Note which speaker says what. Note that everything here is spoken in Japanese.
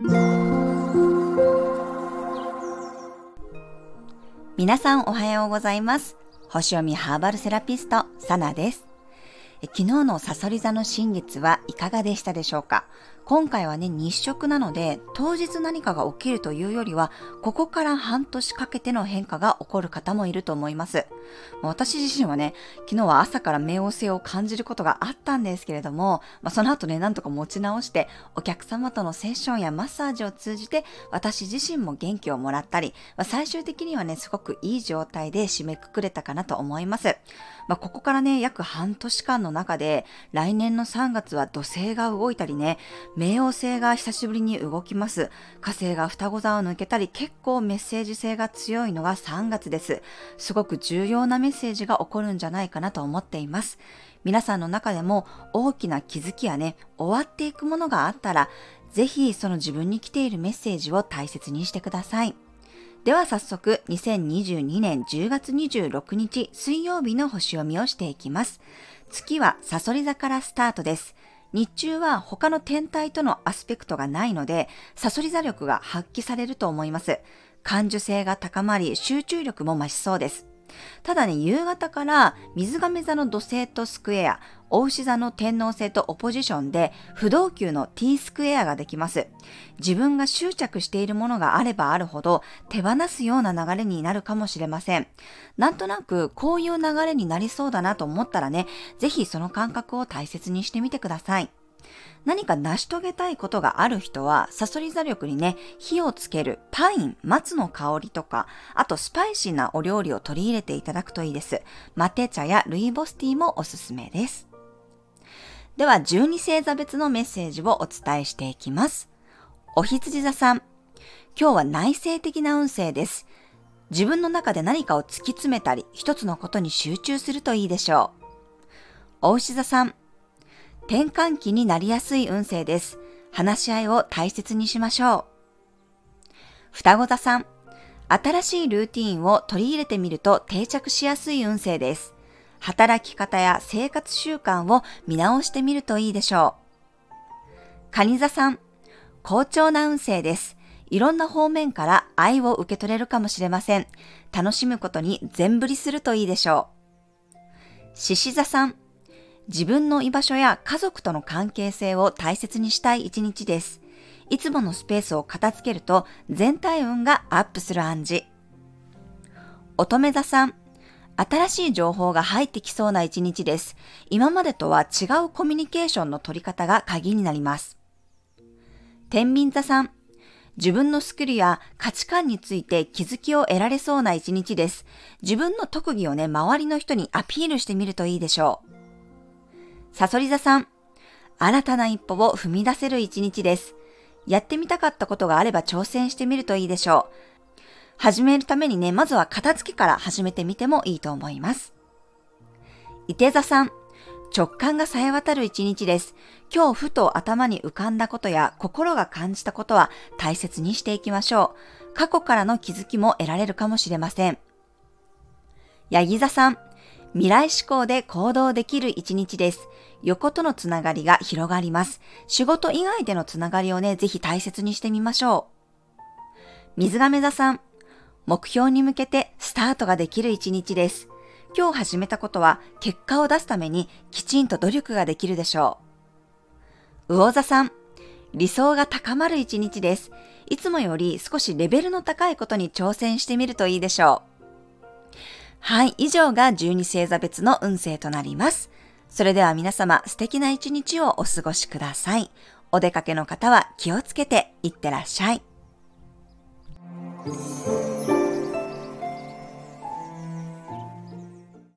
Speaker 1: 皆さんおはようございます。星読みハーバルセラピスト、サナです。昨日のサソリ座の新月はいかがでしたでしょうか？今回はね、日食なので、当日何かが起きるというよりは、ここから半年かけての変化が起こる方もいると思います。私自身はね、昨日は朝から冥王星を感じることがあったんですけれども、まあ、その後ね、なんとか持ち直して、お客様とのセッションやマッサージを通じて、私自身も元気をもらったり、まあ、最終的にはね、すごくいい状態で締めくくれたかなと思います。まあ、ここからね、約半年間の中で、来年の3月は土星が動いたりね、冥王星が久しぶりに動きます。火星が双子座を抜けたり、結構メッセージ性が強いのが3月です。すごく重要なメッセージが起こるんじゃないかなと思っています。皆さんの中でも大きな気づきやね、終わっていくものがあったら、ぜひその自分に来ているメッセージを大切にしてください。では早速、2022年10月26日水曜日の星読みをしていきます。月はサソリ座からスタートです。日中は他の天体とのアスペクトがないので、サソリ座力が発揮されると思います。感受性が高まり、集中力も増しそうです。ただね、夕方から水亀座の土星とスクエア、大牛座の天王星とオポジションで不動級の T スクエアができます。自分が執着しているものがあればあるほど手放すような流れになるかもしれません。なんとなくこういう流れになりそうだなと思ったらね、ぜひその感覚を大切にしてみてください。何か成し遂げたいことがある人は、サソリ座力にね、火をつけるパイン、松の香りとか、あとスパイシーなお料理を取り入れていただくといいです。マテ茶やルイボスティーもおすすめです。では、12星座別のメッセージをお伝えしていきます。お羊座さん。今日は内省的な運勢です。自分の中で何かを突き詰めたり、一つのことに集中するといいでしょう。お牛座さん。転換期になりやすい運勢です。話し合いを大切にしましょう。双子座さん、新しいルーティンを取り入れてみると定着しやすい運勢です。働き方や生活習慣を見直してみるといいでしょう。蟹座さん、好調な運勢です。いろんな方面から愛を受け取れるかもしれません。楽しむことに全振りするといいでしょう。獅子座さん、自分の居場所や家族との関係性を大切にしたい一日です。いつものスペースを片付けると全体運がアップする暗示。乙女座さん、新しい情報が入ってきそうな一日です。今までとは違うコミュニケーションの取り方が鍵になります。天秤座さん、自分のスキルや価値観について気づきを得られそうな一日です。自分の特技をね、周りの人にアピールしてみるといいでしょう。サソリ座さん、新たな一歩を踏み出せる一日です。やってみたかったことがあれば挑戦してみるといいでしょう。始めるためにね、まずは片付けから始めてみてもいいと思います。伊手座さん、直感が冴え渡る一日です。今日ふと頭に浮かんだことや心が感じたことは大切にしていきましょう。過去からの気づきも得られるかもしれません。ヤギ座さん、未来志向で行動できる一日です。横とのつながりが広がります。仕事以外でのつながりをね、ぜひ大切にしてみましょう。水亀座さん、目標に向けてスタートができる一日です。今日始めたことは結果を出すためにきちんと努力ができるでしょう。魚座さん、理想が高まる一日です。いつもより少しレベルの高いことに挑戦してみるといいでしょう。はい、以上が12星座別の運勢となります。それでは皆様素敵な一日をお過ごしください。お出かけの方は気をつけていってらっしゃい。